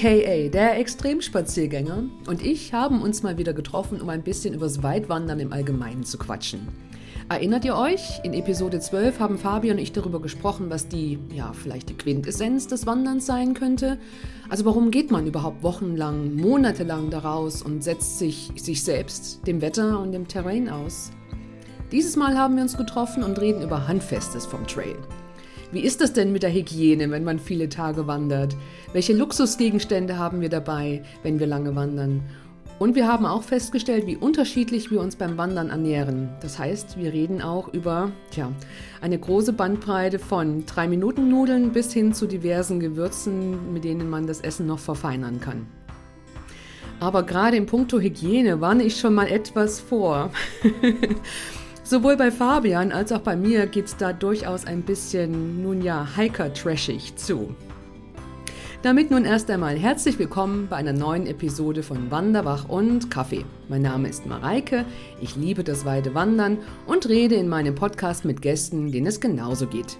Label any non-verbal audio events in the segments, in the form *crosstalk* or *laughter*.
aka der Extremspaziergänger, und ich haben uns mal wieder getroffen, um ein bisschen übers Weitwandern im Allgemeinen zu quatschen. Erinnert ihr euch? In Episode 12 haben Fabi und ich darüber gesprochen, was die, ja, vielleicht die Quintessenz des Wanderns sein könnte. Also warum geht man überhaupt wochenlang, monatelang daraus und setzt sich sich selbst, dem Wetter und dem Terrain aus? Dieses Mal haben wir uns getroffen und reden über Handfestes vom Trail. Wie ist das denn mit der Hygiene, wenn man viele Tage wandert? Welche Luxusgegenstände haben wir dabei, wenn wir lange wandern? Und wir haben auch festgestellt, wie unterschiedlich wir uns beim Wandern ernähren. Das heißt, wir reden auch über tja, eine große Bandbreite von 3-Minuten-Nudeln bis hin zu diversen Gewürzen, mit denen man das Essen noch verfeinern kann. Aber gerade in puncto Hygiene warne ich schon mal etwas vor. *laughs* Sowohl bei Fabian als auch bei mir geht es da durchaus ein bisschen, nun ja, hiker-trashig zu. Damit nun erst einmal herzlich willkommen bei einer neuen Episode von Wanderwach und Kaffee. Mein Name ist Mareike, ich liebe das weite Wandern und rede in meinem Podcast mit Gästen, denen es genauso geht.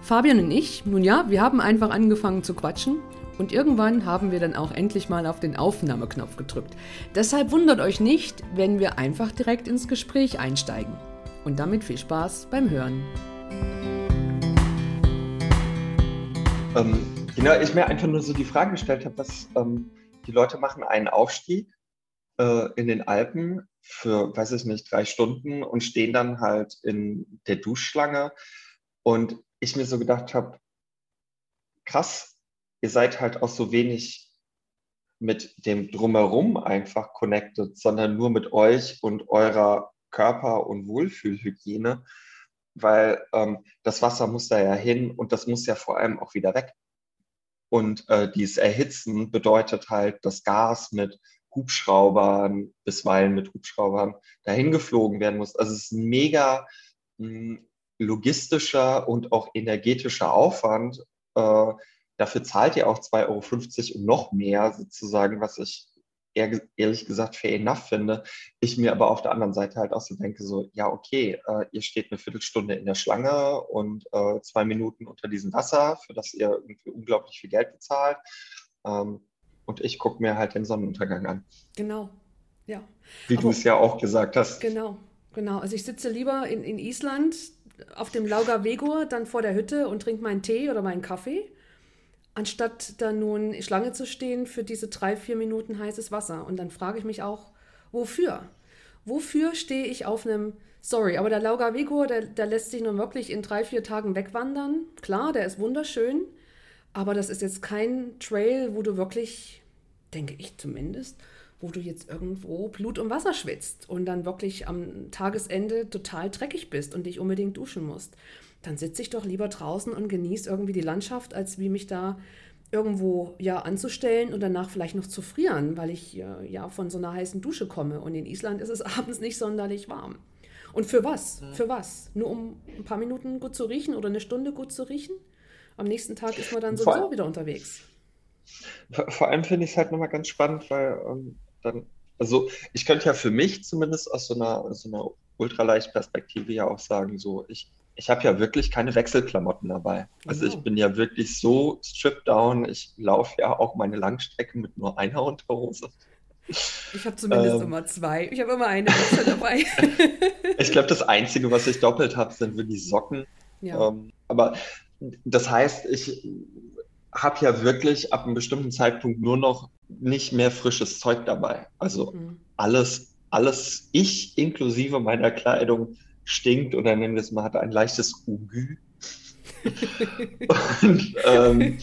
Fabian und ich, nun ja, wir haben einfach angefangen zu quatschen und irgendwann haben wir dann auch endlich mal auf den Aufnahmeknopf gedrückt. Deshalb wundert euch nicht, wenn wir einfach direkt ins Gespräch einsteigen. Und damit viel Spaß beim Hören. Ähm Genau, ich mir einfach nur so die Frage gestellt habe, was ähm, die Leute machen einen Aufstieg äh, in den Alpen für, weiß ich nicht, drei Stunden und stehen dann halt in der Duschschlange. Und ich mir so gedacht habe, krass, ihr seid halt auch so wenig mit dem Drumherum einfach connected, sondern nur mit euch und eurer Körper- und Wohlfühlhygiene, weil ähm, das Wasser muss da ja hin und das muss ja vor allem auch wieder weg. Und äh, dieses Erhitzen bedeutet halt, dass Gas mit Hubschraubern, bisweilen mit Hubschraubern, dahin geflogen werden muss. Also es ist ein mega mh, hm, logistischer und auch energetischer Aufwand. Äh, dafür zahlt ihr auch 2,50 Euro und noch mehr sozusagen, was ich eher, ehrlich gesagt fair enough finde. Ich mir aber auf der anderen Seite halt auch so denke, so, ja, okay, äh, ihr steht eine Viertelstunde in der Schlange und äh, zwei Minuten unter diesem Wasser, für das ihr irgendwie unglaublich viel Geld bezahlt. Ähm, und ich gucke mir halt den Sonnenuntergang an. Genau, ja. Wie du es ja auch gesagt hast. Genau, genau. Also ich sitze lieber in, in Island auf dem Lauga Vegur, dann vor der Hütte und trinke meinen Tee oder meinen Kaffee anstatt da nun Schlange zu stehen für diese drei, vier Minuten heißes Wasser. Und dann frage ich mich auch, wofür? Wofür stehe ich auf einem, sorry, aber der Lauga Vigo, der, der lässt sich nun wirklich in drei, vier Tagen wegwandern. Klar, der ist wunderschön, aber das ist jetzt kein Trail, wo du wirklich, denke ich zumindest, wo du jetzt irgendwo Blut und Wasser schwitzt und dann wirklich am Tagesende total dreckig bist und dich unbedingt duschen musst dann sitze ich doch lieber draußen und genieße irgendwie die Landschaft, als wie mich da irgendwo ja anzustellen und danach vielleicht noch zu frieren, weil ich äh, ja von so einer heißen Dusche komme. Und in Island ist es *laughs* abends nicht sonderlich warm. Und für was? Für was? Nur um ein paar Minuten gut zu riechen oder eine Stunde gut zu riechen? Am nächsten Tag ist man dann sowieso vor, wieder unterwegs. Vor allem finde ich es halt nochmal ganz spannend, weil ähm, dann, also ich könnte ja für mich zumindest aus so einer, so einer Ultraleicht-Perspektive ja auch sagen, so ich ich habe ja wirklich keine Wechselklamotten dabei. Also oh. ich bin ja wirklich so stripped down. Ich laufe ja auch meine Langstrecke mit nur einer Unterhose. Ich habe zumindest ähm, immer zwei. Ich habe immer eine Wechsel dabei. *laughs* ich glaube, das Einzige, was ich doppelt habe, sind wirklich Socken. Ja. Ähm, aber das heißt, ich habe ja wirklich ab einem bestimmten Zeitpunkt nur noch nicht mehr frisches Zeug dabei. Also mhm. alles, alles, ich inklusive meiner Kleidung stinkt oder nennen wir es mal, hat ein leichtes Ugü. und, ähm,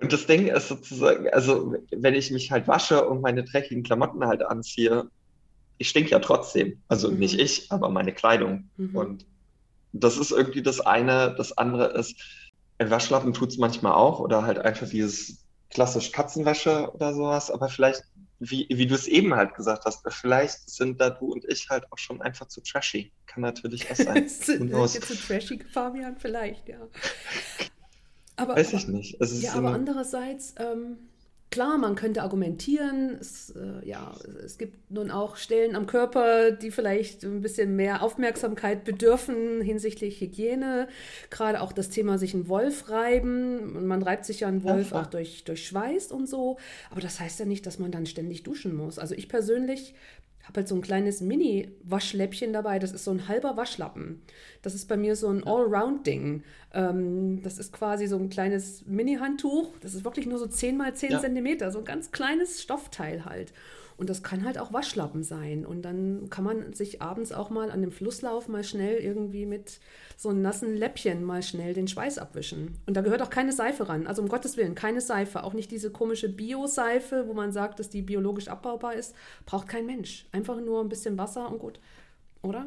und das Ding ist sozusagen, also wenn ich mich halt wasche und meine dreckigen Klamotten halt anziehe, ich stink ja trotzdem. Also mhm. nicht ich, aber meine Kleidung. Mhm. Und das ist irgendwie das eine. Das andere ist, ein Waschlappen tut es manchmal auch oder halt einfach dieses klassisch Katzenwäsche oder sowas, aber vielleicht wie, wie du es eben halt gesagt hast, vielleicht sind da du und ich halt auch schon einfach zu trashy. Kann natürlich auch sein. *laughs* sind wir zu trashy, Fabian? Vielleicht, ja. *laughs* Aber, Weiß ich nicht. ja, aber andererseits, ähm, Klar, man könnte argumentieren, es, äh, ja, es gibt nun auch Stellen am Körper, die vielleicht ein bisschen mehr Aufmerksamkeit bedürfen hinsichtlich Hygiene. Gerade auch das Thema sich einen Wolf reiben. Man reibt sich ja einen Wolf auch durch, durch Schweiß und so. Aber das heißt ja nicht, dass man dann ständig duschen muss. Also ich persönlich habe halt so ein kleines Mini-Waschläppchen dabei. Das ist so ein halber Waschlappen. Das ist bei mir so ein Allround-Ding. Ähm, das ist quasi so ein kleines Mini-Handtuch. Das ist wirklich nur so 10 mal 10 ja. Zentimeter. So ein ganz kleines Stoffteil halt. Und das kann halt auch Waschlappen sein. Und dann kann man sich abends auch mal an dem Flusslauf mal schnell irgendwie mit so einem nassen Läppchen mal schnell den Schweiß abwischen. Und da gehört auch keine Seife ran. Also um Gottes Willen, keine Seife. Auch nicht diese komische Bio-Seife, wo man sagt, dass die biologisch abbaubar ist. Braucht kein Mensch. Einfach nur ein bisschen Wasser und gut. Oder?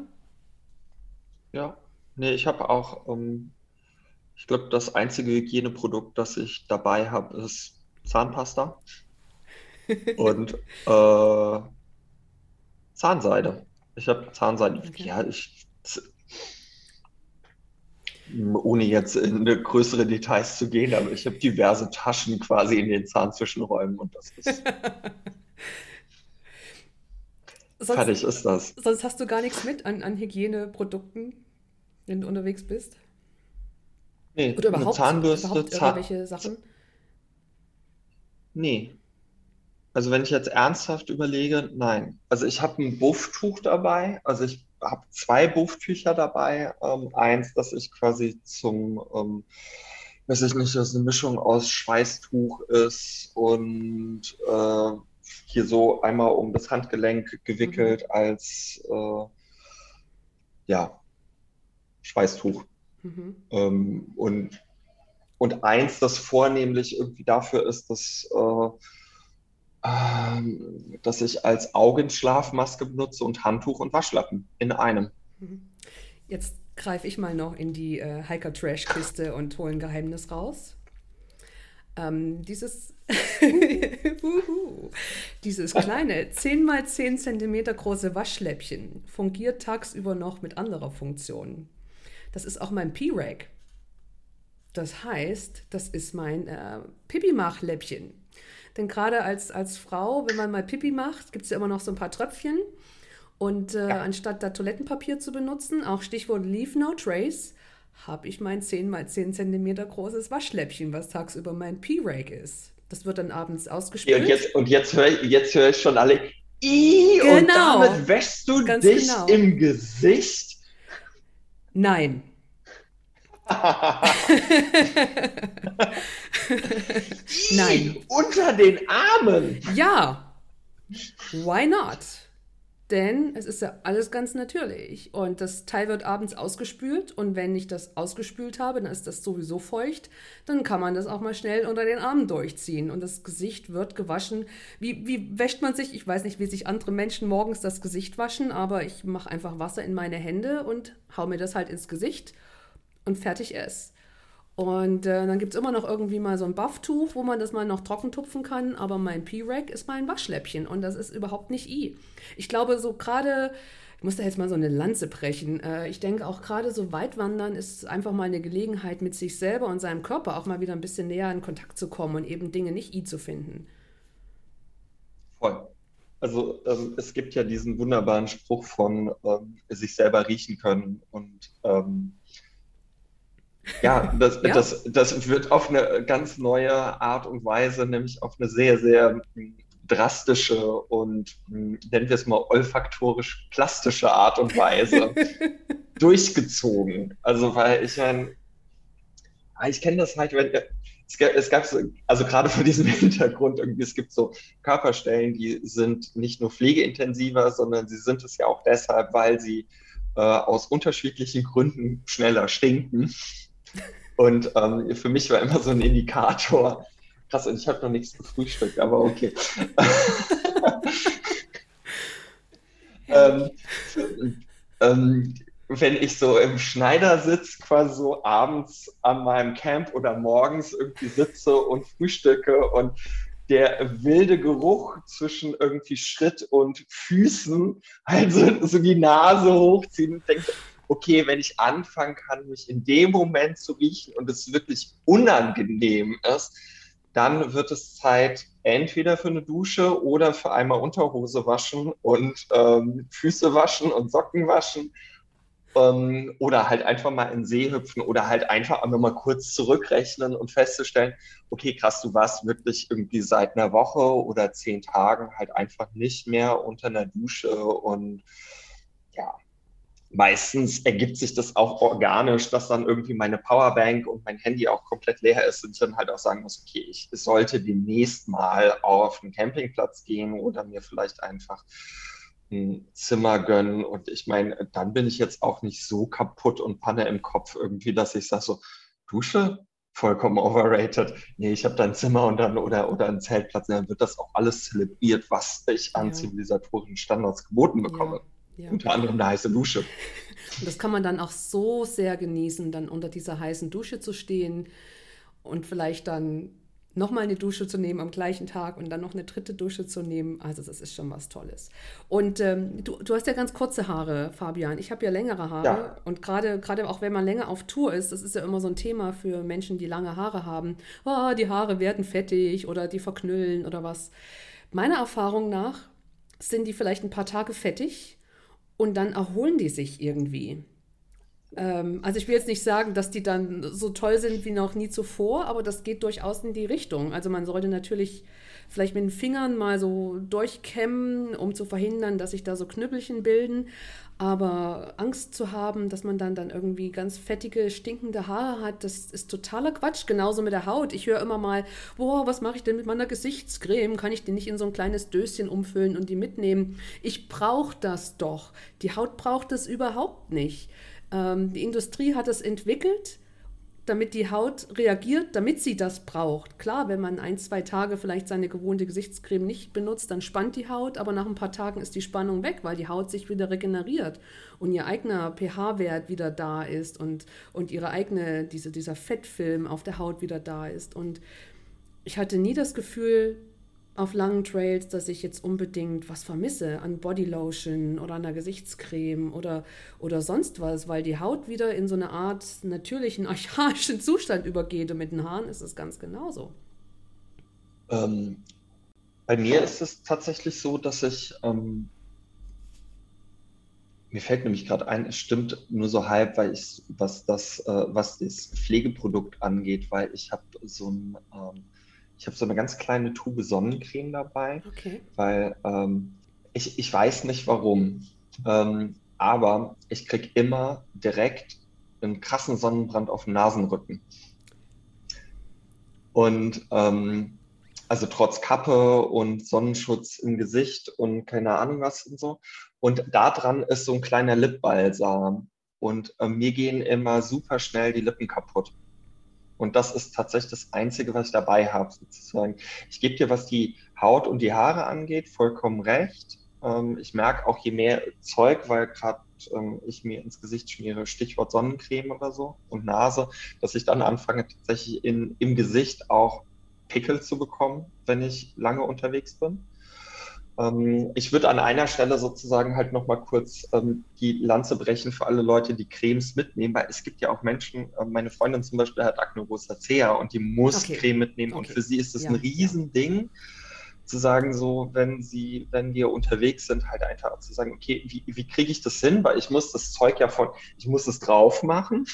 Ja. Nee, ich habe auch, ähm, ich glaube, das einzige Hygieneprodukt, das ich dabei habe, ist Zahnpasta und äh, Zahnseide. Ich habe Zahnseide. Okay. Ja, ich, ohne jetzt in größere Details zu gehen, aber ich habe diverse Taschen quasi in den Zahnzwischenräumen und das ist. *laughs* sonst, fertig ist das. Sonst hast du gar nichts mit an, an Hygieneprodukten, wenn du unterwegs bist? Nee, Oder überhaupt, Zahnbürste, überhaupt irgendwelche Sachen? Nee, also wenn ich jetzt ernsthaft überlege, nein. Also ich habe ein Bufftuch dabei. Also ich habe zwei Bufftücher dabei. Ähm, eins, das ich quasi zum, ähm, weiß ich nicht, das eine Mischung aus Schweißtuch ist und äh, hier so einmal um das Handgelenk gewickelt mhm. als äh, ja, Schweißtuch. Mhm. Ähm, und, und eins, das vornehmlich irgendwie dafür ist, dass äh, ähm, dass ich als Augenschlafmaske benutze und Handtuch und Waschlappen in einem. Mhm. Jetzt greife ich mal noch in die äh, Hiker Trash Kiste und hole ein Geheimnis raus. Ähm, dieses, *laughs* dieses kleine 10 x 10 cm große Waschläppchen fungiert tagsüber noch mit anderer Funktion. Das ist auch mein P-Rag. Das heißt, das ist mein äh, Pipi-Mach-Läppchen. Denn gerade als, als Frau, wenn man mal Pipi macht, gibt es ja immer noch so ein paar Tröpfchen. Und äh, ja. anstatt da Toilettenpapier zu benutzen, auch Stichwort Leave No Trace, habe ich mein 10 x 10 cm großes Waschläppchen, was tagsüber mein P-Rake ist. Das wird dann abends ausgespült. und jetzt, und jetzt höre jetzt hör ich schon alle, genau. und damit wäschst du Ganz dich genau. im Gesicht? Nein. *laughs* Nein. Unter den Armen. Ja. Why not? Denn es ist ja alles ganz natürlich. Und das Teil wird abends ausgespült. Und wenn ich das ausgespült habe, dann ist das sowieso feucht. Dann kann man das auch mal schnell unter den Armen durchziehen. Und das Gesicht wird gewaschen. Wie, wie wäscht man sich? Ich weiß nicht, wie sich andere Menschen morgens das Gesicht waschen. Aber ich mache einfach Wasser in meine Hände und hau mir das halt ins Gesicht. Und fertig ist. Und äh, dann gibt es immer noch irgendwie mal so ein Bufftuch, wo man das mal noch trocken tupfen kann. Aber mein P-Rack ist mein Waschläppchen und das ist überhaupt nicht I. Ich glaube, so gerade, ich muss da jetzt mal so eine Lanze brechen. Äh, ich denke auch gerade so Weitwandern ist einfach mal eine Gelegenheit, mit sich selber und seinem Körper auch mal wieder ein bisschen näher in Kontakt zu kommen und eben Dinge nicht I zu finden. Voll. Also ähm, es gibt ja diesen wunderbaren Spruch von ähm, sich selber riechen können und ähm, ja, das, ja. Das, das wird auf eine ganz neue Art und Weise, nämlich auf eine sehr, sehr drastische und nennen wir es mal olfaktorisch plastische Art und Weise *laughs* durchgezogen. Also, weil ich meine, ah, ich kenne das halt, wenn, es gab, es gab so, also gerade vor diesem *laughs* Hintergrund irgendwie, es gibt so Körperstellen, die sind nicht nur pflegeintensiver, sondern sie sind es ja auch deshalb, weil sie äh, aus unterschiedlichen Gründen schneller stinken. Und ähm, für mich war immer so ein Indikator, krass, und ich habe noch nichts gefrühstückt, aber okay. *laughs* ähm, ähm, wenn ich so im Schneidersitz quasi so abends an meinem Camp oder morgens irgendwie sitze und frühstücke und der wilde Geruch zwischen irgendwie Schritt und Füßen, also so die Nase hochziehen und denke, okay, wenn ich anfangen kann, mich in dem Moment zu riechen und es wirklich unangenehm ist, dann wird es Zeit entweder für eine Dusche oder für einmal Unterhose waschen und ähm, Füße waschen und Socken waschen ähm, oder halt einfach mal in den See hüpfen oder halt einfach einmal mal kurz zurückrechnen und festzustellen, okay, krass, du warst wirklich irgendwie seit einer Woche oder zehn Tagen halt einfach nicht mehr unter einer Dusche und ja, meistens ergibt sich das auch organisch, dass dann irgendwie meine Powerbank und mein Handy auch komplett leer ist und ich dann halt auch sagen muss, okay, ich sollte demnächst mal auf einen Campingplatz gehen oder mir vielleicht einfach ein Zimmer gönnen. Und ich meine, dann bin ich jetzt auch nicht so kaputt und Panne im Kopf irgendwie, dass ich sage so, Dusche? Vollkommen overrated. Nee, ich habe da ein Zimmer und dann oder, oder einen Zeltplatz, dann wird das auch alles zelebriert, was ich an ja. zivilisatorischen Standards geboten bekomme. Ja. Ja. Unter anderem eine heiße Dusche. *laughs* Und das kann man dann auch so sehr genießen, dann unter dieser heißen Dusche zu stehen und vielleicht dann nochmal eine Dusche zu nehmen am gleichen Tag und dann noch eine dritte Dusche zu nehmen. Also das ist schon was Tolles. Und ähm, du, du hast ja ganz kurze Haare, Fabian. Ich habe ja längere Haare. Ja. Und gerade gerade auch wenn man länger auf Tour ist, das ist ja immer so ein Thema für Menschen, die lange Haare haben. Oh, die Haare werden fettig oder die verknüllen oder was. Meiner Erfahrung nach sind die vielleicht ein paar Tage fettig und dann erholen die sich irgendwie. Ähm, also ich will jetzt nicht sagen, dass die dann so toll sind wie noch nie zuvor, aber das geht durchaus in die Richtung. Also man sollte natürlich vielleicht mit den Fingern mal so durchkämmen, um zu verhindern, dass sich da so Knüppelchen bilden. Aber Angst zu haben, dass man dann, dann irgendwie ganz fettige, stinkende Haare hat, das ist totaler Quatsch. Genauso mit der Haut. Ich höre immer mal, boah, was mache ich denn mit meiner Gesichtscreme? Kann ich die nicht in so ein kleines Döschen umfüllen und die mitnehmen? Ich brauche das doch. Die Haut braucht das überhaupt nicht. Ähm, die Industrie hat es entwickelt, damit die Haut reagiert, damit sie das braucht. Klar, wenn man ein, zwei Tage vielleicht seine gewohnte Gesichtscreme nicht benutzt, dann spannt die Haut, aber nach ein paar Tagen ist die Spannung weg, weil die Haut sich wieder regeneriert und ihr eigener pH-Wert wieder da ist und, und ihre eigene, diese, dieser Fettfilm auf der Haut wieder da ist. Und ich hatte nie das Gefühl, auf langen Trails, dass ich jetzt unbedingt was vermisse an Bodylotion oder einer Gesichtscreme oder, oder sonst was, weil die Haut wieder in so eine Art natürlichen, *laughs* archaischen Zustand übergeht. Und mit den Haaren ist es ganz genauso. Ähm, bei mir ist es tatsächlich so, dass ich, ähm, mir fällt nämlich gerade ein, es stimmt nur so halb, weil ich, was das, äh, was das Pflegeprodukt angeht, weil ich habe so ein, ähm, ich habe so eine ganz kleine Tube Sonnencreme dabei, okay. weil ähm, ich, ich weiß nicht warum, ähm, aber ich kriege immer direkt einen krassen Sonnenbrand auf dem Nasenrücken. Und ähm, also trotz Kappe und Sonnenschutz im Gesicht und keine Ahnung was und so. Und da dran ist so ein kleiner Lipbalsam. Und äh, mir gehen immer super schnell die Lippen kaputt. Und das ist tatsächlich das Einzige, was ich dabei habe, sozusagen. Ich gebe dir, was die Haut und die Haare angeht, vollkommen recht. Ähm, ich merke auch, je mehr Zeug, weil gerade ähm, ich mir ins Gesicht schmiere, Stichwort Sonnencreme oder so und Nase, dass ich dann anfange, tatsächlich in, im Gesicht auch Pickel zu bekommen, wenn ich lange unterwegs bin. Ähm, ich würde an einer Stelle sozusagen halt nochmal kurz ähm, die Lanze brechen für alle Leute, die Cremes mitnehmen, weil es gibt ja auch Menschen, äh, meine Freundin zum Beispiel hat Acne rosacea und die muss okay. Creme mitnehmen okay. und für sie ist das ja. ein Riesending zu sagen, so, wenn sie, wenn wir unterwegs sind, halt einfach zu sagen, okay, wie, wie kriege ich das hin? Weil ich muss das Zeug ja von, ich muss es drauf machen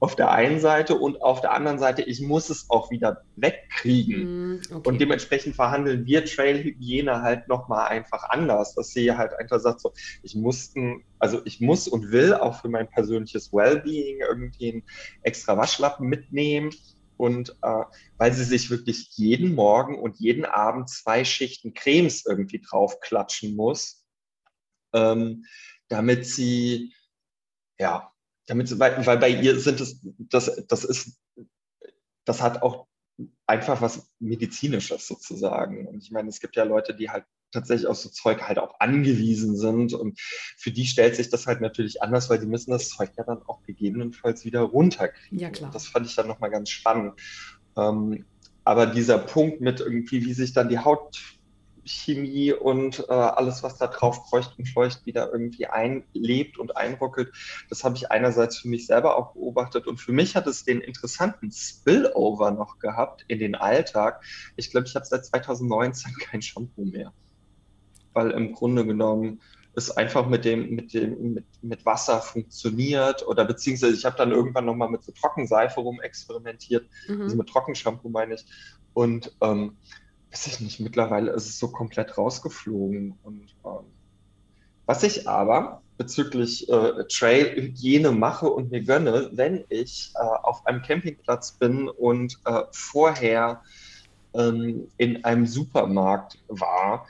auf der einen Seite und auf der anderen Seite, ich muss es auch wieder wegkriegen. Mm, okay. Und dementsprechend verhandeln wir Trailhygiene halt nochmal einfach anders, dass sie halt einfach sagt, so, ich mussten, also ich muss und will auch für mein persönliches Wellbeing irgendwie einen extra Waschlappen mitnehmen. Und äh, weil sie sich wirklich jeden Morgen und jeden Abend zwei Schichten Cremes irgendwie draufklatschen muss, ähm, damit sie ja damit, weil, weil bei ihr sind es, das, das ist, das hat auch einfach was Medizinisches sozusagen. Und ich meine, es gibt ja Leute, die halt tatsächlich auf so Zeug halt auch angewiesen sind. Und für die stellt sich das halt natürlich anders, weil die müssen das Zeug ja dann auch gegebenenfalls wieder runterkriegen. Ja, klar. Das fand ich dann nochmal ganz spannend. Ähm, aber dieser Punkt mit irgendwie, wie sich dann die Haut Chemie und äh, alles, was da drauf kreucht und fleucht, wieder irgendwie einlebt und einruckelt. Das habe ich einerseits für mich selber auch beobachtet und für mich hat es den interessanten Spillover noch gehabt in den Alltag. Ich glaube, ich habe seit 2019 *laughs* kein Shampoo mehr, weil im Grunde genommen es einfach mit dem, mit dem, mit, mit Wasser funktioniert oder beziehungsweise ich habe dann irgendwann nochmal mit so Trockenseife rum experimentiert, mhm. also mit Trockenshampoo meine ich. Und ähm, weiß ich nicht, mittlerweile ist es so komplett rausgeflogen. Und ähm, was ich aber bezüglich äh, Trail-Hygiene mache und mir gönne, wenn ich äh, auf einem Campingplatz bin und äh, vorher ähm, in einem Supermarkt war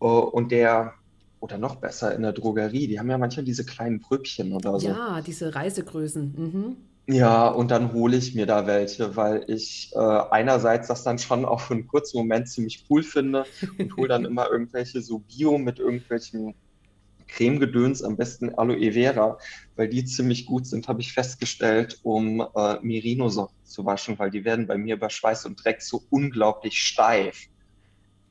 äh, und der oder noch besser in der Drogerie, die haben ja manchmal diese kleinen Pröbchen oder so. Ja, diese Reisegrößen. Mhm. Ja, und dann hole ich mir da welche, weil ich äh, einerseits das dann schon auch für einen kurzen Moment ziemlich cool finde und hole dann *laughs* immer irgendwelche so Bio mit irgendwelchen Cremegedöns, am besten Aloe Vera, weil die ziemlich gut sind, habe ich festgestellt, um äh, Merino-Socken zu waschen, weil die werden bei mir bei Schweiß und Dreck so unglaublich steif.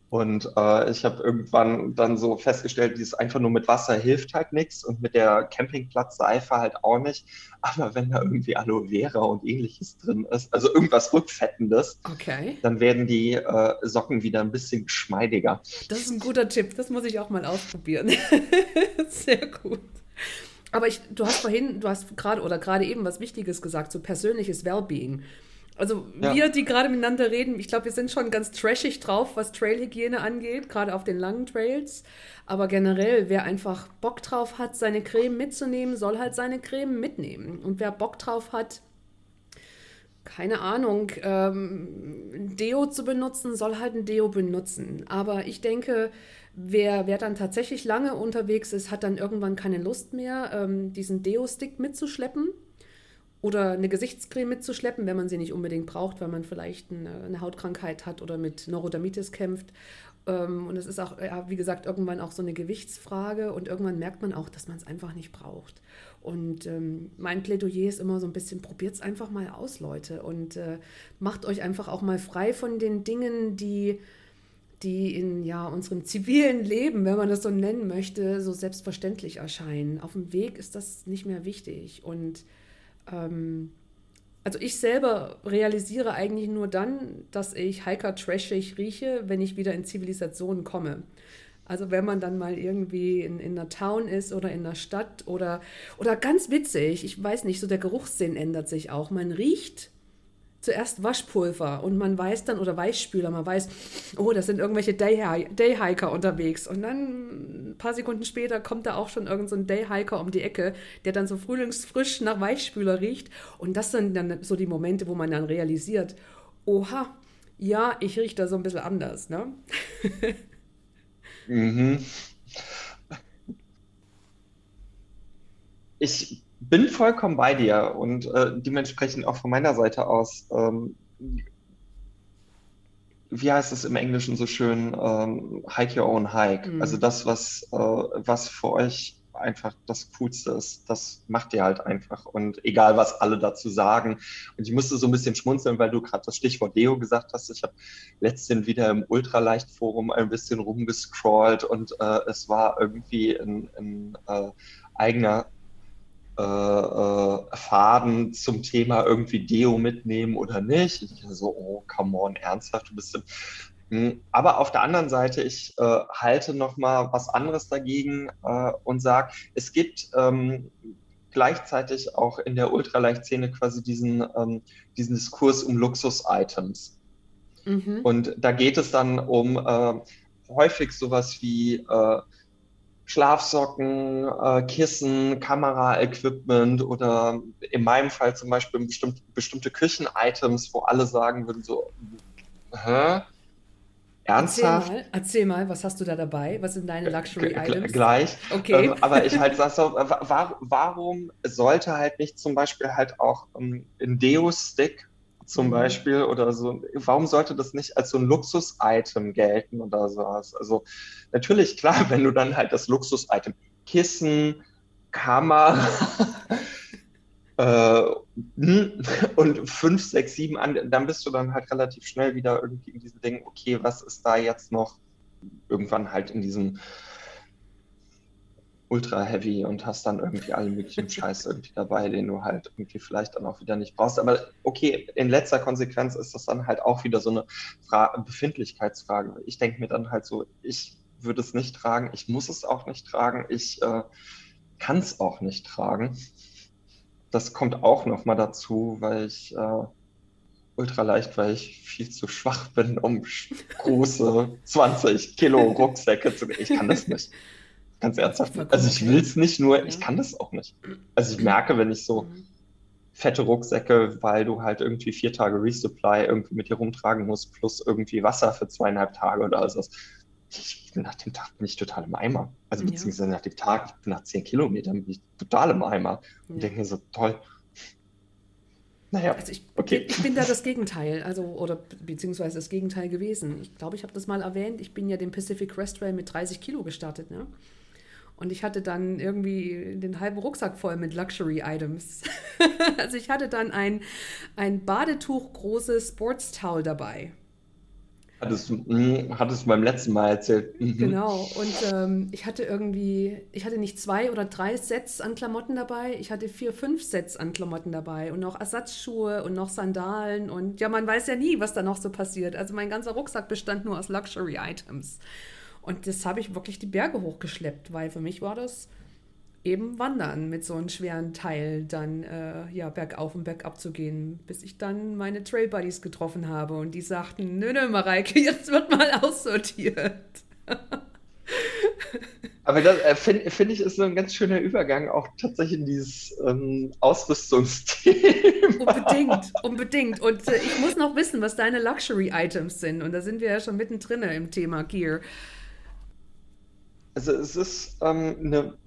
Und äh, ich habe irgendwann dann so festgestellt, dieses einfach nur mit Wasser hilft halt nichts und mit der Campingplatzseife halt auch nicht. Aber wenn da irgendwie Aloe Vera und ähnliches drin ist, also irgendwas Rückfettendes, okay. dann werden die äh, Socken wieder ein bisschen geschmeidiger. Das ist ein guter Tipp, das muss ich auch mal ausprobieren. *laughs* Sehr gut. Aber ich, du hast vorhin, du hast gerade oder gerade eben was Wichtiges gesagt, so persönliches Wellbeing. Also ja. wir, die gerade miteinander reden, ich glaube, wir sind schon ganz trashig drauf, was Trailhygiene angeht, gerade auf den langen Trails. Aber generell, wer einfach Bock drauf hat, seine Creme mitzunehmen, soll halt seine Creme mitnehmen. Und wer Bock drauf hat, keine Ahnung, ähm, Deo zu benutzen, soll halt ein Deo benutzen. Aber ich denke, wer, wer dann tatsächlich lange unterwegs ist, hat dann irgendwann keine Lust mehr, ähm, diesen Deo-Stick mitzuschleppen oder eine Gesichtscreme mitzuschleppen, wenn man sie nicht unbedingt braucht, weil man vielleicht eine, eine Hautkrankheit hat oder mit Neurodermitis kämpft. Ähm, und es ist auch, ja, wie gesagt, irgendwann auch so eine Gewichtsfrage und irgendwann merkt man auch, dass man es einfach nicht braucht. Und ähm, mein Plädoyer ist immer so ein bisschen, probiert es einfach mal aus, Leute, und äh, macht euch einfach auch mal frei von den Dingen, die die in ja, unserem zivilen Leben, wenn man das so nennen möchte, so selbstverständlich erscheinen. Auf dem Weg ist das nicht mehr wichtig. Und ähm, also ich selber realisiere eigentlich nur dann, dass ich hiker trashig rieche, wenn ich wieder in Zivilisationen komme. Also wenn man dann mal irgendwie in, in einer Town ist oder in einer Stadt oder, oder ganz witzig, ich weiß nicht, so der Geruchssinn ändert sich auch. Man riecht zuerst Waschpulver und man weiß dann, oder Weichspüler, man weiß, oh, das sind irgendwelche Dayhiker unterwegs. Und dann ein paar Sekunden später kommt da auch schon irgendein so Dayhiker um die Ecke, der dann so frühlingsfrisch nach Weichspüler riecht. Und das sind dann so die Momente, wo man dann realisiert, oha, ja, ich rieche da so ein bisschen anders, ne? mhm. Ich bin vollkommen bei dir und äh, dementsprechend auch von meiner Seite aus, ähm, wie heißt es im Englischen so schön, ähm, hike your own hike. Mhm. Also das, was, äh, was für euch einfach das Coolste ist, das macht ihr halt einfach. Und egal, was alle dazu sagen. Und ich musste so ein bisschen schmunzeln, weil du gerade das Stichwort Deo gesagt hast. Ich habe letztens wieder im Ultraleicht-Forum ein bisschen rumgescrollt und äh, es war irgendwie ein, ein äh, eigener äh, äh, Faden zum Thema irgendwie Deo mitnehmen oder nicht. Ich so, oh, come on, ernsthaft, du bist. Hm. Aber auf der anderen Seite, ich äh, halte noch mal was anderes dagegen äh, und sage, es gibt ähm, gleichzeitig auch in der Ultraleichtszene quasi diesen, ähm, diesen Diskurs um Luxus-Items. Mhm. Und da geht es dann um äh, häufig sowas wie äh, Schlafsocken, äh, Kissen, Kameraequipment oder in meinem Fall zum Beispiel bestimmt, bestimmte Küchen-Items, wo alle sagen würden so, hä? Ernsthaft? Erzähl mal, erzähl mal, was hast du da dabei? Was sind deine Luxury-Items? Gleich. Okay. Ähm, aber ich *laughs* halt sag so, warum sollte halt nicht zum Beispiel halt auch ähm, ein Deo-Stick zum mhm. Beispiel oder so. Warum sollte das nicht als so ein Luxus-Item gelten oder sowas? Also natürlich, klar, wenn du dann halt das Luxus-Item Kissen, Kammer *laughs* äh, und fünf, sechs, sieben an, dann bist du dann halt relativ schnell wieder irgendwie in diesen Dingen, okay, was ist da jetzt noch irgendwann halt in diesem ultra heavy und hast dann irgendwie alle möglichen Scheiß irgendwie dabei, den du halt irgendwie vielleicht dann auch wieder nicht brauchst. Aber okay, in letzter Konsequenz ist das dann halt auch wieder so eine Fra Befindlichkeitsfrage. Ich denke mir dann halt so, ich würde es nicht tragen, ich muss es auch nicht tragen, ich äh, kann es auch nicht tragen. Das kommt auch nochmal dazu, weil ich äh, ultra leicht, weil ich viel zu schwach bin, um große *laughs* 20 Kilo Rucksäcke zu. Ich kann das nicht. Ganz ernsthaft. Also ich will es nicht, nur ich kann das auch nicht. Also ich merke, wenn ich so mhm. fette Rucksäcke, weil du halt irgendwie vier Tage Resupply irgendwie mit dir rumtragen musst, plus irgendwie Wasser für zweieinhalb Tage oder so. Ich, nach dem Tag bin ich total im Eimer. Also beziehungsweise nach dem Tag, nach zehn Kilometern bin ich total im Eimer. Und denke mir so, toll. Naja, also ich, okay. ich bin da das Gegenteil, also oder beziehungsweise das Gegenteil gewesen. Ich glaube, ich habe das mal erwähnt. Ich bin ja den Pacific Crest Rail mit 30 Kilo gestartet, ne? Und ich hatte dann irgendwie den halben Rucksack voll mit Luxury-Items. *laughs* also ich hatte dann ein, ein Badetuch großes Sportstowel dabei. Hattest du, mh, hattest du beim letzten Mal erzählt. Mhm. Genau. Und ähm, ich hatte irgendwie, ich hatte nicht zwei oder drei Sets an Klamotten dabei, ich hatte vier, fünf Sets an Klamotten dabei und noch Ersatzschuhe und noch Sandalen und ja, man weiß ja nie, was da noch so passiert. Also mein ganzer Rucksack bestand nur aus Luxury-Items. Und das habe ich wirklich die Berge hochgeschleppt, weil für mich war das eben Wandern mit so einem schweren Teil dann äh, ja bergauf und bergab zu gehen, bis ich dann meine Trail Buddies getroffen habe und die sagten, nö, nö, Mareike, *laughs* jetzt wird mal aussortiert. *laughs* Aber das äh, finde find ich ist so ein ganz schöner Übergang auch tatsächlich in dieses ähm, Ausrüstungsthema. Unbedingt, *laughs* unbedingt. Und äh, ich muss noch wissen, was deine Luxury-Items sind. Und da sind wir ja schon mittendrin im Thema Gear. Also es ist ähm, eine,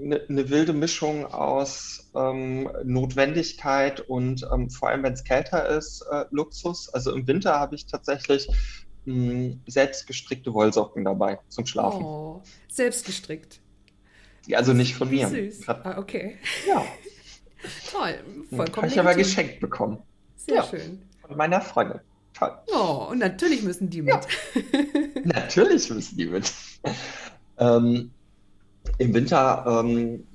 eine, eine, wilde Mischung aus ähm, Notwendigkeit und ähm, vor allem, wenn es kälter ist, äh, Luxus. Also im Winter habe ich tatsächlich mh, hm, selbstgestrickte Wollsocken dabei zum Schlafen. Oh, selbstgestrickt. Ja, also nicht von mir. Süß. Ah, okay. Ja. *laughs* Toll, vollkommen. Habe ich aber geschenkt bekommen. Sehr ja, schön. Von meiner Freundin. Toll. Oh, und natürlich müssen die mit. Ja. *laughs* natürlich müssen die mit. Ähm, Im Winter ähm,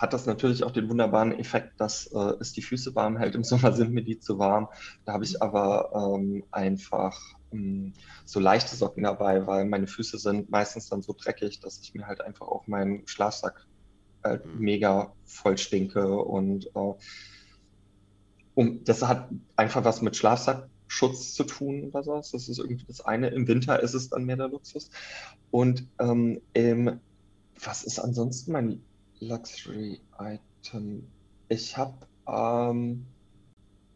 hat das natürlich auch den wunderbaren Effekt, dass äh, es die Füße warm hält. Im Sommer sind mir die zu warm. Da habe ich aber ähm, einfach ähm, so leichte Socken dabei, weil meine Füße sind meistens dann so dreckig, dass ich mir halt einfach auch meinen Schlafsack halt mhm. mega voll stinke und äh, um, das hat einfach was mit Schlafsack Schutz zu tun oder so. Das ist irgendwie das eine. Im Winter ist es dann mehr der Luxus. Und ähm, im, was ist ansonsten mein Luxury-Item? Ich habe ähm,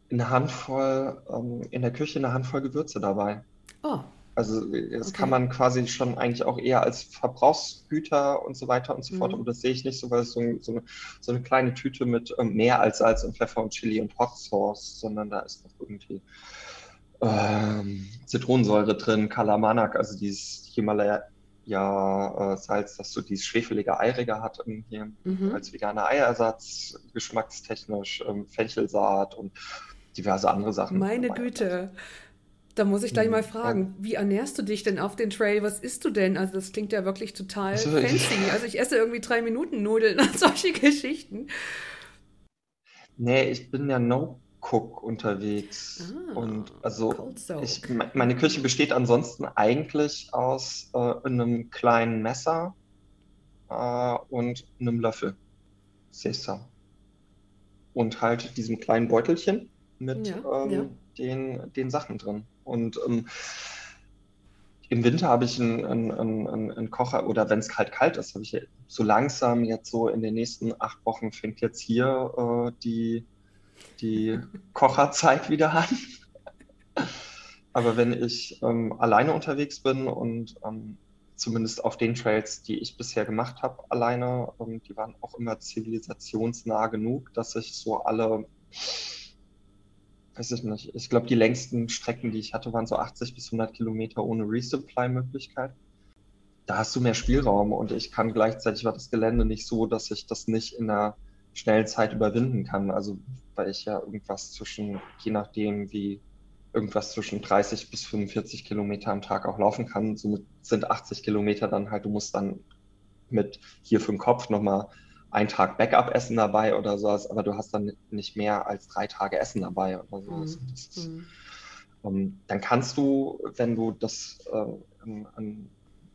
eine Handvoll, ähm, in der Küche eine Handvoll Gewürze dabei. Oh. Also das okay. kann man quasi schon eigentlich auch eher als Verbrauchsgüter und so weiter und so fort. Mhm. Aber das sehe ich nicht so, weil es so, so, eine, so eine kleine Tüte mit ähm, mehr als Salz und Pfeffer und Chili und Hot Sauce, sondern da ist noch irgendwie ähm, Zitronensäure drin, Kalamanak, also dieses Himalaya-Salz, äh, dass so dieses schwefelige Eirige hat hier mhm. als veganer Eierersatz, geschmackstechnisch, ähm, Fenchelsaat und diverse andere Sachen. Meine Güte. Da muss ich gleich mal mhm. fragen, wie ernährst du dich denn auf den Trail? Was isst du denn? Also das klingt ja wirklich total also fancy. Also ich esse irgendwie drei Minuten Nudeln und *laughs* solche Geschichten. Nee, ich bin ja no Cook unterwegs. Ah, und also ich, meine Küche besteht ansonsten eigentlich aus äh, einem kleinen Messer äh, und einem Löffel. Sesam. Und halt diesem kleinen Beutelchen mit ja, ähm, ja. Den, den Sachen drin. Und ähm, im Winter habe ich einen, einen, einen, einen, Kocher oder wenn es halt kalt ist, habe ich so langsam jetzt so in den nächsten acht Wochen fängt jetzt hier äh, die die Kocherzeit wieder an. Aber wenn ich ähm, alleine unterwegs bin und ähm, zumindest auf den Trails, die ich bisher gemacht habe, alleine, ähm, die waren auch immer zivilisationsnah genug, dass ich so alle, weiß ich nicht, ich glaube, die längsten Strecken, die ich hatte, waren so 80 bis 100 Kilometer ohne Resupply-Möglichkeit. Da hast du mehr Spielraum und ich kann gleichzeitig war das Gelände nicht so, dass ich das nicht in einer schnellen Zeit überwinden kann. Also weil ich ja irgendwas zwischen, je nachdem wie irgendwas zwischen 30 bis 45 Kilometer am Tag auch laufen kann. Somit sind 80 Kilometer dann halt, du musst dann mit hier für den Kopf nochmal einen Tag Backup-Essen dabei oder sowas, aber du hast dann nicht mehr als drei Tage Essen dabei oder sowas. Mhm. Ist, mhm. ähm, dann kannst du, wenn du das äh,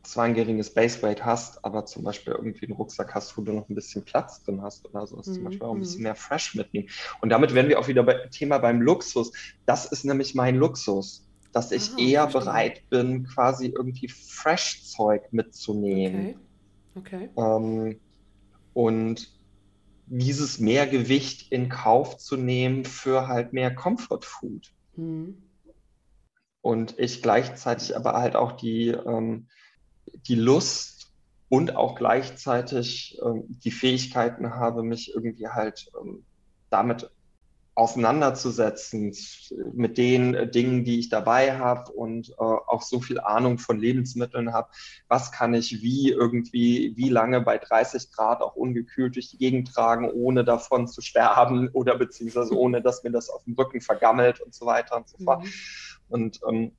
ein zweijähriges Baseweight hast, aber zum Beispiel irgendwie einen Rucksack hast, wo du noch ein bisschen Platz drin hast oder so, mhm. zum Beispiel auch ein bisschen mhm. mehr Fresh mitnehmen. Und damit werden wir auch wieder bei Thema beim Luxus. Das ist nämlich mein Luxus, dass ich Aha, eher verstehe. bereit bin, quasi irgendwie Fresh-Zeug mitzunehmen. Okay. okay. Ähm, und dieses Mehrgewicht in Kauf zu nehmen für halt mehr Comfort Food. Mhm. Und ich gleichzeitig aber halt auch die, ähm, die Lust und auch gleichzeitig ähm, die Fähigkeiten habe, mich irgendwie halt ähm, damit auseinanderzusetzen mit den äh, Dingen, die ich dabei habe und äh, auch so viel Ahnung von Lebensmitteln habe. Was kann ich wie irgendwie, wie lange bei 30 Grad auch ungekühlt durch die Gegend tragen, ohne davon zu sterben oder beziehungsweise ohne, dass mir das auf dem Rücken vergammelt und so weiter und so fort. Mhm. Und ähm,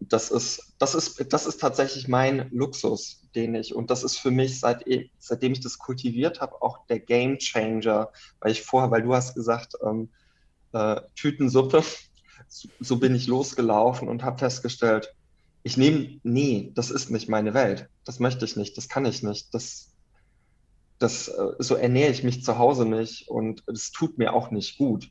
das ist, das ist, das ist tatsächlich mein Luxus, den ich, und das ist für mich, seit, seitdem ich das kultiviert habe, auch der Game Changer, weil ich vorher, weil du hast gesagt, ähm, äh, Tütensuppe, *laughs* so, so, bin ich losgelaufen und habe festgestellt, ich nehme, nee, das ist nicht meine Welt, das möchte ich nicht, das kann ich nicht, das, das, äh, so ernähre ich mich zu Hause nicht und es tut mir auch nicht gut.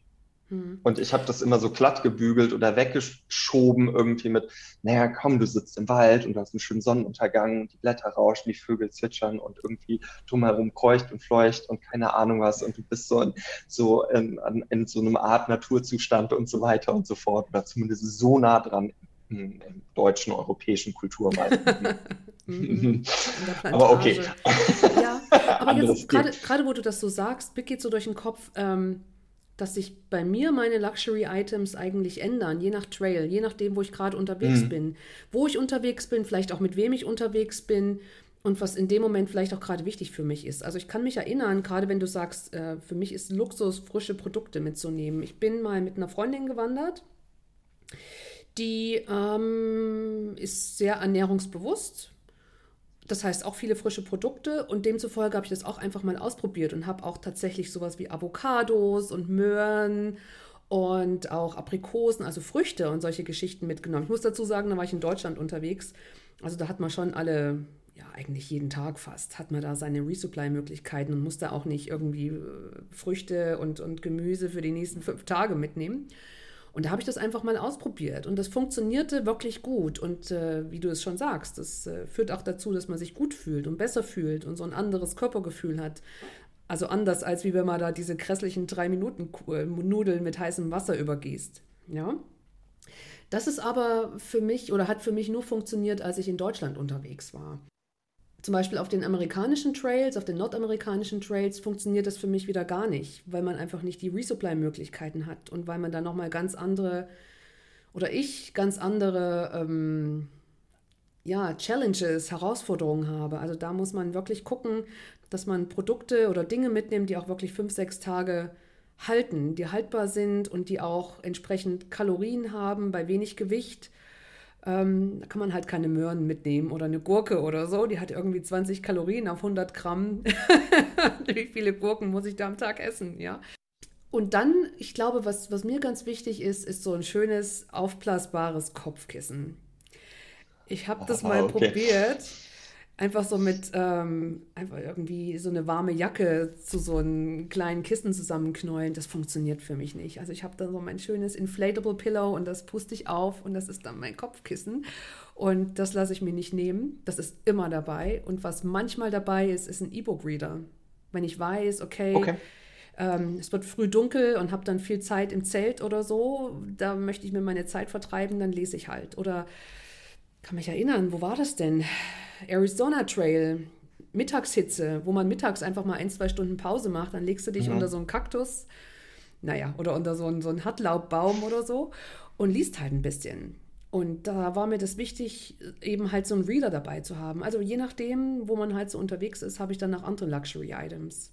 Hm. Und ich habe das immer so glatt gebügelt oder weggeschoben irgendwie mit, naja, komm, du sitzt im Wald und du hast einen schönen Sonnenuntergang und die Blätter rauschen, die Vögel zwitschern und irgendwie drumherum kreucht und fleucht und keine Ahnung was und du bist so in so, in, in so einem Art Naturzustand und so weiter und so fort oder zumindest so nah dran im, im deutschen, europäischen Kulturwald. *laughs* mhm. *laughs* aber okay. Ja, aber jetzt gerade wo du das so sagst, Bick geht so durch den Kopf, ähm, dass sich bei mir meine Luxury-Items eigentlich ändern, je nach Trail, je nachdem, wo ich gerade unterwegs mhm. bin. Wo ich unterwegs bin, vielleicht auch mit wem ich unterwegs bin und was in dem Moment vielleicht auch gerade wichtig für mich ist. Also ich kann mich erinnern, gerade wenn du sagst, äh, für mich ist Luxus, frische Produkte mitzunehmen. Ich bin mal mit einer Freundin gewandert, die ähm, ist sehr ernährungsbewusst, das heißt auch viele frische Produkte und demzufolge habe ich das auch einfach mal ausprobiert und habe auch tatsächlich sowas wie Avocados und Möhren und auch Aprikosen, also Früchte und solche Geschichten mitgenommen. Ich muss dazu sagen, da war ich in Deutschland unterwegs. Also da hat man schon alle, ja eigentlich jeden Tag fast, hat man da seine Resupply-Möglichkeiten und musste auch nicht irgendwie äh, Früchte und, und Gemüse für die nächsten fünf Tage mitnehmen. Und da habe ich das einfach mal ausprobiert und das funktionierte wirklich gut. Und äh, wie du es schon sagst, das äh, führt auch dazu, dass man sich gut fühlt und besser fühlt und so ein anderes Körpergefühl hat. Also anders als wie wenn man da diese grässlichen drei Minuten Nudeln mit heißem Wasser übergießt. Ja. Das ist aber für mich oder hat für mich nur funktioniert, als ich in Deutschland unterwegs war. Zum Beispiel auf den amerikanischen Trails, auf den nordamerikanischen Trails funktioniert das für mich wieder gar nicht, weil man einfach nicht die Resupply-Möglichkeiten hat und weil man da nochmal ganz andere oder ich ganz andere ähm, ja, Challenges, Herausforderungen habe. Also da muss man wirklich gucken, dass man Produkte oder Dinge mitnimmt, die auch wirklich fünf, sechs Tage halten, die haltbar sind und die auch entsprechend Kalorien haben bei wenig Gewicht ähm, da kann man halt keine Möhren mitnehmen oder eine Gurke oder so. Die hat irgendwie 20 Kalorien auf 100 Gramm. *laughs* Wie viele Gurken muss ich da am Tag essen, ja? Und dann, ich glaube, was, was mir ganz wichtig ist, ist so ein schönes, aufblasbares Kopfkissen. Ich habe das mal okay. probiert einfach so mit ähm, einfach irgendwie so eine warme Jacke zu so einem kleinen Kissen zusammenknäulen, das funktioniert für mich nicht. Also ich habe da so mein schönes Inflatable Pillow und das puste ich auf und das ist dann mein Kopfkissen und das lasse ich mir nicht nehmen. Das ist immer dabei und was manchmal dabei ist, ist ein E-Book-Reader. Wenn ich weiß, okay, okay. Ähm, es wird früh dunkel und habe dann viel Zeit im Zelt oder so, da möchte ich mir meine Zeit vertreiben, dann lese ich halt. Oder kann mich erinnern, wo war das denn? Arizona Trail, Mittagshitze, wo man mittags einfach mal ein, zwei Stunden Pause macht, dann legst du dich mhm. unter so einen Kaktus, naja, oder unter so einen, so einen Hartlaubbaum oder so und liest halt ein bisschen. Und da war mir das wichtig, eben halt so einen Reader dabei zu haben. Also je nachdem, wo man halt so unterwegs ist, habe ich dann noch andere Luxury-Items.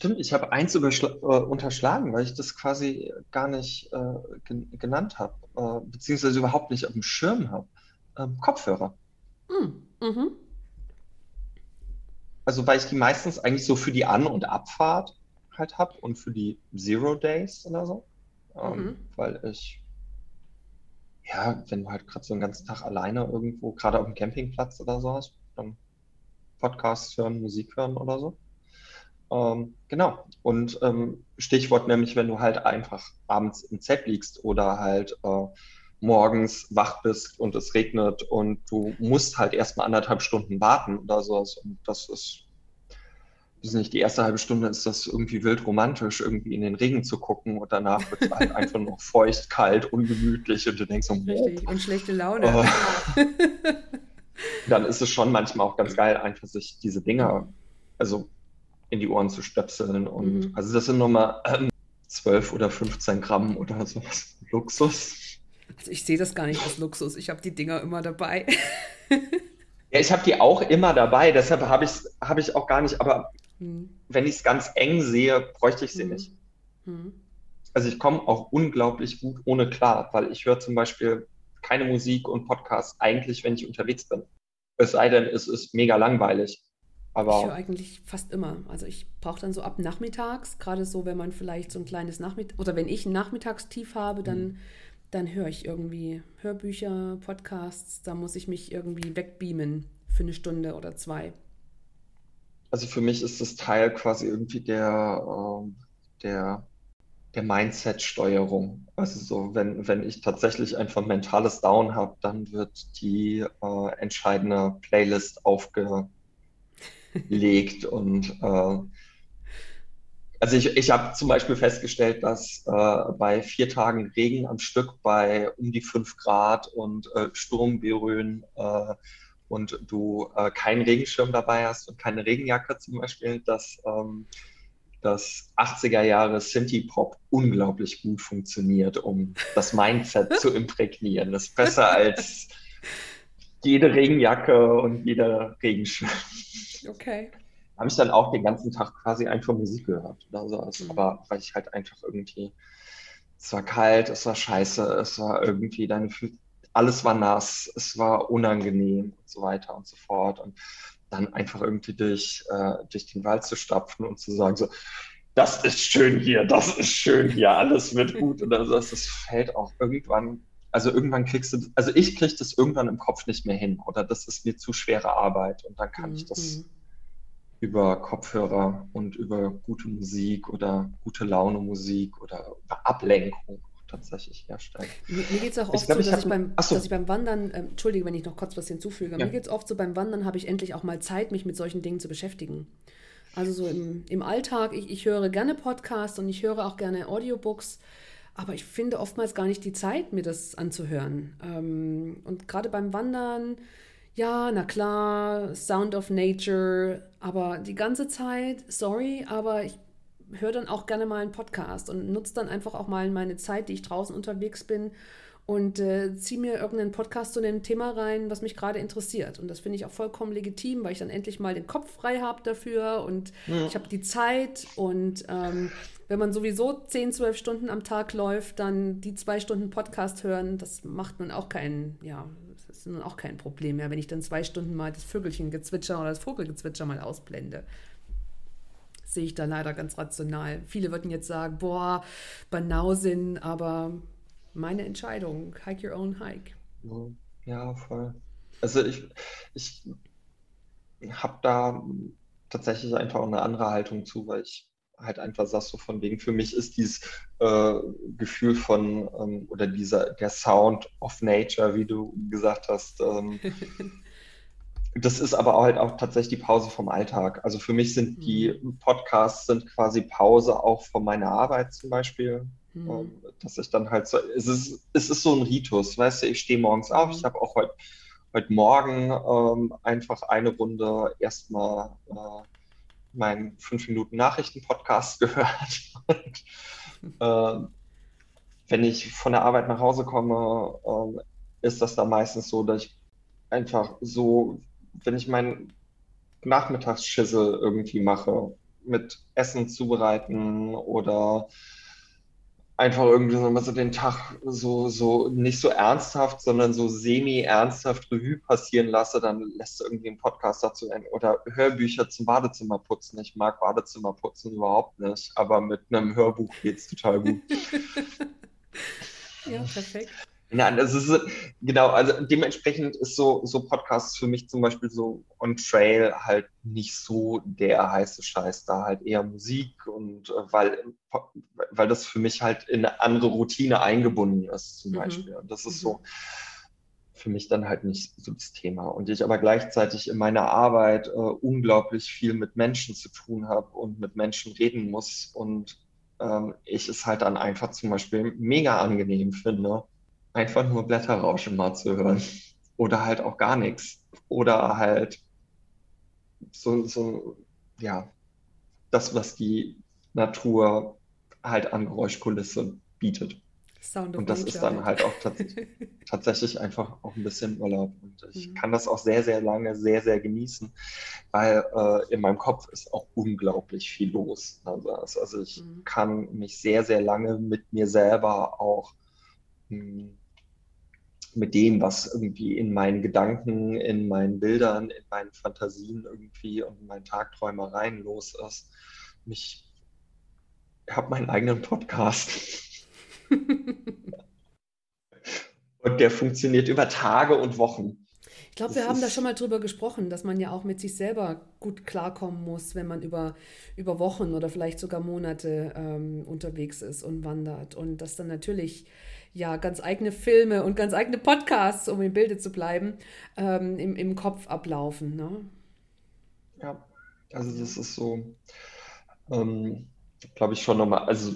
Stimmt, ich habe eins äh, unterschlagen, weil ich das quasi gar nicht äh, gen genannt habe, äh, beziehungsweise überhaupt nicht auf dem Schirm habe. Ähm, Kopfhörer. Mm, mhm. Also, weil ich die meistens eigentlich so für die An- und Abfahrt halt habe und für die Zero Days oder so. Ähm, mhm. Weil ich, ja, wenn du halt gerade so einen ganzen Tag alleine irgendwo, gerade auf dem Campingplatz oder so hast, dann Podcasts hören, Musik hören oder so. Ähm, genau. Und ähm, Stichwort nämlich, wenn du halt einfach abends im Zelt liegst oder halt äh, morgens wach bist und es regnet und du musst halt erstmal anderthalb Stunden warten oder sowas. Und das ist, ist nicht die erste halbe Stunde, ist das irgendwie wild romantisch, irgendwie in den Regen zu gucken und danach wird es halt einfach noch feucht, kalt, ungemütlich und du denkst so, Richtig. und schlechte Laune. Äh, *laughs* dann ist es schon manchmal auch ganz geil, einfach sich diese Dinger, also in die Ohren zu stöpseln. Und mhm. also das sind nochmal ähm, 12 oder 15 Gramm oder sowas. Luxus. Also ich sehe das gar nicht als Luxus. Ich habe die Dinger immer dabei. *laughs* ja, ich habe die auch immer dabei, deshalb habe ich es hab ich auch gar nicht, aber mhm. wenn ich es ganz eng sehe, bräuchte ich sie mhm. nicht. Mhm. Also ich komme auch unglaublich gut ohne klar, weil ich höre zum Beispiel keine Musik und Podcasts eigentlich, wenn ich unterwegs bin. Es sei denn, es ist mega langweilig. Aber ich höre eigentlich fast immer. Also ich brauche dann so ab nachmittags, gerade so, wenn man vielleicht so ein kleines Nachmittag oder wenn ich ein Nachmittagstief habe, dann, mhm. dann höre ich irgendwie Hörbücher, Podcasts, da muss ich mich irgendwie wegbeamen für eine Stunde oder zwei. Also für mich ist das Teil quasi irgendwie der, äh, der, der Mindset-Steuerung. Also so, wenn, wenn ich tatsächlich einfach mentales Down habe, dann wird die äh, entscheidende Playlist aufge legt. Und äh, also ich, ich habe zum Beispiel festgestellt, dass äh, bei vier Tagen Regen am Stück bei um die fünf Grad und äh, Sturmböen äh, und du äh, keinen Regenschirm dabei hast und keine Regenjacke zum Beispiel, dass ähm, das 80er Jahre Synthie-Pop unglaublich gut funktioniert, um das Mindset *laughs* zu imprägnieren. Das ist besser als jede Regenjacke und jeder Regenschirm. Okay. Habe ich dann auch den ganzen Tag quasi einfach Musik gehört oder so. Also, mhm. Aber weil ich halt einfach irgendwie, es war kalt, es war scheiße, es war irgendwie deine Füße, alles war nass, es war unangenehm und so weiter und so fort. Und dann einfach irgendwie durch, äh, durch den Wald zu stapfen und zu sagen so, das ist schön hier, das ist schön hier, alles wird gut oder so. Das fällt auch irgendwann also irgendwann kriegst du, also ich kriege das irgendwann im Kopf nicht mehr hin oder das ist mir zu schwere Arbeit und dann kann mhm. ich das mhm. über Kopfhörer und über gute Musik oder gute Laune Musik oder über Ablenkung tatsächlich herstellen. Mir, mir geht es auch oft glaub, so, dass ich, beim, so. dass ich beim Wandern, äh, entschuldige, wenn ich noch kurz was hinzufüge, ja. mir geht es oft so, beim Wandern habe ich endlich auch mal Zeit, mich mit solchen Dingen zu beschäftigen. Also so im, im Alltag, ich, ich höre gerne Podcasts und ich höre auch gerne Audiobooks. Aber ich finde oftmals gar nicht die Zeit, mir das anzuhören. Ähm, und gerade beim Wandern, ja, na klar, Sound of Nature, aber die ganze Zeit, sorry, aber ich höre dann auch gerne mal einen Podcast und nutze dann einfach auch mal meine Zeit, die ich draußen unterwegs bin und äh, ziehe mir irgendeinen Podcast zu einem Thema rein, was mich gerade interessiert. Und das finde ich auch vollkommen legitim, weil ich dann endlich mal den Kopf frei habe dafür und ja. ich habe die Zeit und ähm, wenn man sowieso 10, 12 Stunden am Tag läuft, dann die zwei Stunden Podcast hören, das macht nun auch kein, ja, das ist nun auch kein Problem mehr, wenn ich dann zwei Stunden mal das Vögelchengezwitscher oder das Vogelgezwitscher mal ausblende. Sehe ich da leider ganz rational. Viele würden jetzt sagen, boah, Banausin, aber meine Entscheidung. Hike your own hike. Ja, voll. Also ich, ich habe da tatsächlich einfach eine andere Haltung zu, weil ich halt einfach sagst, so von wegen, für mich ist dieses äh, Gefühl von ähm, oder dieser der Sound of Nature, wie du gesagt hast, ähm, *laughs* das ist aber auch halt auch tatsächlich die Pause vom Alltag. Also für mich sind die mhm. Podcasts sind quasi Pause auch von meiner Arbeit zum Beispiel. Mhm. Ähm, dass ich dann halt so, es ist, es ist so ein Ritus, weißt du, ich stehe morgens auf, mhm. ich habe auch heute heute Morgen ähm, einfach eine Runde erstmal äh, meinen 5 Minuten Nachrichten-Podcast *laughs* gehört. Und, *laughs* äh, wenn ich von der Arbeit nach Hause komme, äh, ist das dann meistens so, dass ich einfach so, wenn ich meinen Nachmittagsschissel irgendwie mache, mit Essen zubereiten oder einfach irgendwie so, so den Tag so, so nicht so ernsthaft, sondern so semi-ernsthaft Revue passieren lasse, dann lässt du irgendwie einen Podcast dazu ein oder Hörbücher zum Badezimmerputzen. Ich mag Badezimmerputzen überhaupt nicht, aber mit einem Hörbuch geht es total gut. *laughs* ja, perfekt. Nein, das ist genau, also dementsprechend ist so, so Podcasts für mich zum Beispiel so on Trail halt nicht so der heiße Scheiß, da halt eher Musik und äh, weil, weil das für mich halt in eine andere Routine eingebunden ist, zum mhm. Beispiel. Und das ist mhm. so für mich dann halt nicht so das Thema. Und ich aber gleichzeitig in meiner Arbeit äh, unglaublich viel mit Menschen zu tun habe und mit Menschen reden muss und ähm, ich es halt dann einfach zum Beispiel mega angenehm finde einfach nur Blätterrauschen mal zu hören. Oder halt auch gar nichts. Oder halt so, so, ja, das, was die Natur halt an Geräuschkulisse bietet. Sound und das Nature. ist dann halt auch tats *laughs* tatsächlich einfach auch ein bisschen Urlaub. Und ich mhm. kann das auch sehr, sehr lange sehr, sehr genießen, weil äh, in meinem Kopf ist auch unglaublich viel los. Also, also ich mhm. kann mich sehr, sehr lange mit mir selber auch mh, hm, mit dem, was irgendwie in meinen Gedanken, in meinen Bildern, in meinen Fantasien irgendwie und in meinen Tagträumereien los ist. Ich habe meinen eigenen Podcast. *laughs* und der funktioniert über Tage und Wochen. Ich glaube, wir haben da schon mal drüber gesprochen, dass man ja auch mit sich selber gut klarkommen muss, wenn man über, über Wochen oder vielleicht sogar Monate ähm, unterwegs ist und wandert. Und dass dann natürlich ja ganz eigene Filme und ganz eigene Podcasts, um im Bilde zu bleiben, ähm, im, im Kopf ablaufen. Ne? Ja, also das ist so, ähm, glaube ich schon nochmal, also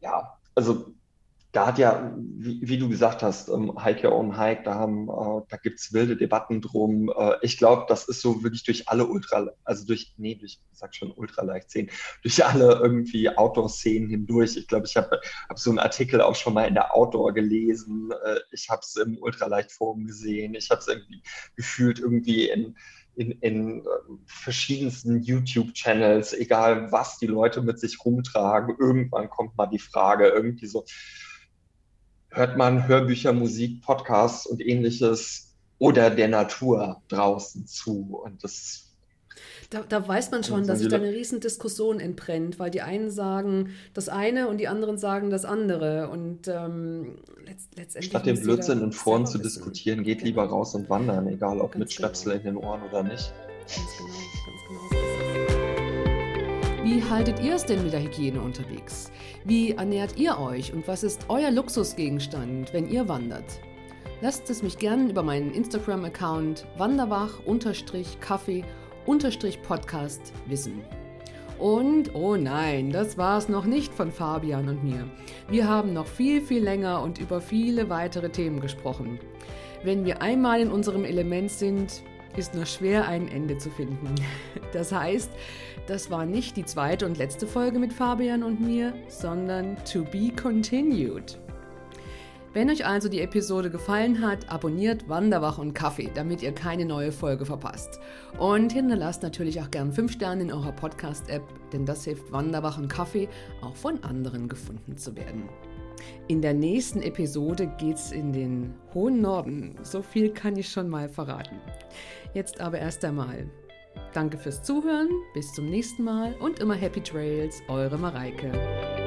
ja, also da hat ja, wie, wie, du gesagt hast, ähm, Hike Your Own Hike, da, haben, äh, da gibt es wilde Debatten drum. Äh, ich glaube, das ist so wirklich durch alle Ultra, also durch, nee, durch, ich sag schon Ultraleicht-Szenen, durch alle irgendwie Outdoor-Szenen hindurch. Ich glaube, ich habe hab so einen Artikel auch schon mal in der Outdoor gelesen. Äh, ich habe es im Ultraleicht-Forum gesehen. Ich habe es irgendwie gefühlt irgendwie in in, in verschiedensten YouTube-Channels, egal was die Leute mit sich rumtragen, irgendwann kommt mal die Frage, irgendwie so, hört man Hörbücher, Musik, Podcasts und ähnliches oder der Natur draußen zu. Und das da, da, weiß man schon, dass sich da eine riesen Diskussion entbrennt, weil die einen sagen das eine und die anderen sagen das andere. Und ähm, letzt, letztendlich. Statt den Blödsinn in Foren zu diskutieren, geht genau. lieber raus und wandern, egal ob ganz mit Stöpsel genau. in den Ohren oder nicht. Ganz genau, ganz genau. Wie haltet ihr es denn mit der Hygiene unterwegs? Wie ernährt ihr euch und was ist euer Luxusgegenstand, wenn ihr wandert? Lasst es mich gerne über meinen Instagram-Account wanderwach-kaffee Podcast wissen. Und, oh nein, das war es noch nicht von Fabian und mir. Wir haben noch viel, viel länger und über viele weitere Themen gesprochen. Wenn wir einmal in unserem Element sind, ist nur schwer ein Ende zu finden. *laughs* Das heißt, das war nicht die zweite und letzte Folge mit Fabian und mir, sondern to be continued. Wenn euch also die Episode gefallen hat, abonniert Wanderwach und Kaffee, damit ihr keine neue Folge verpasst. Und hinterlasst natürlich auch gern 5 Sterne in eurer Podcast-App, denn das hilft Wanderwach und Kaffee auch von anderen gefunden zu werden. In der nächsten Episode geht's in den hohen Norden. So viel kann ich schon mal verraten. Jetzt aber erst einmal. Danke fürs Zuhören, bis zum nächsten Mal und immer Happy Trails, eure Mareike.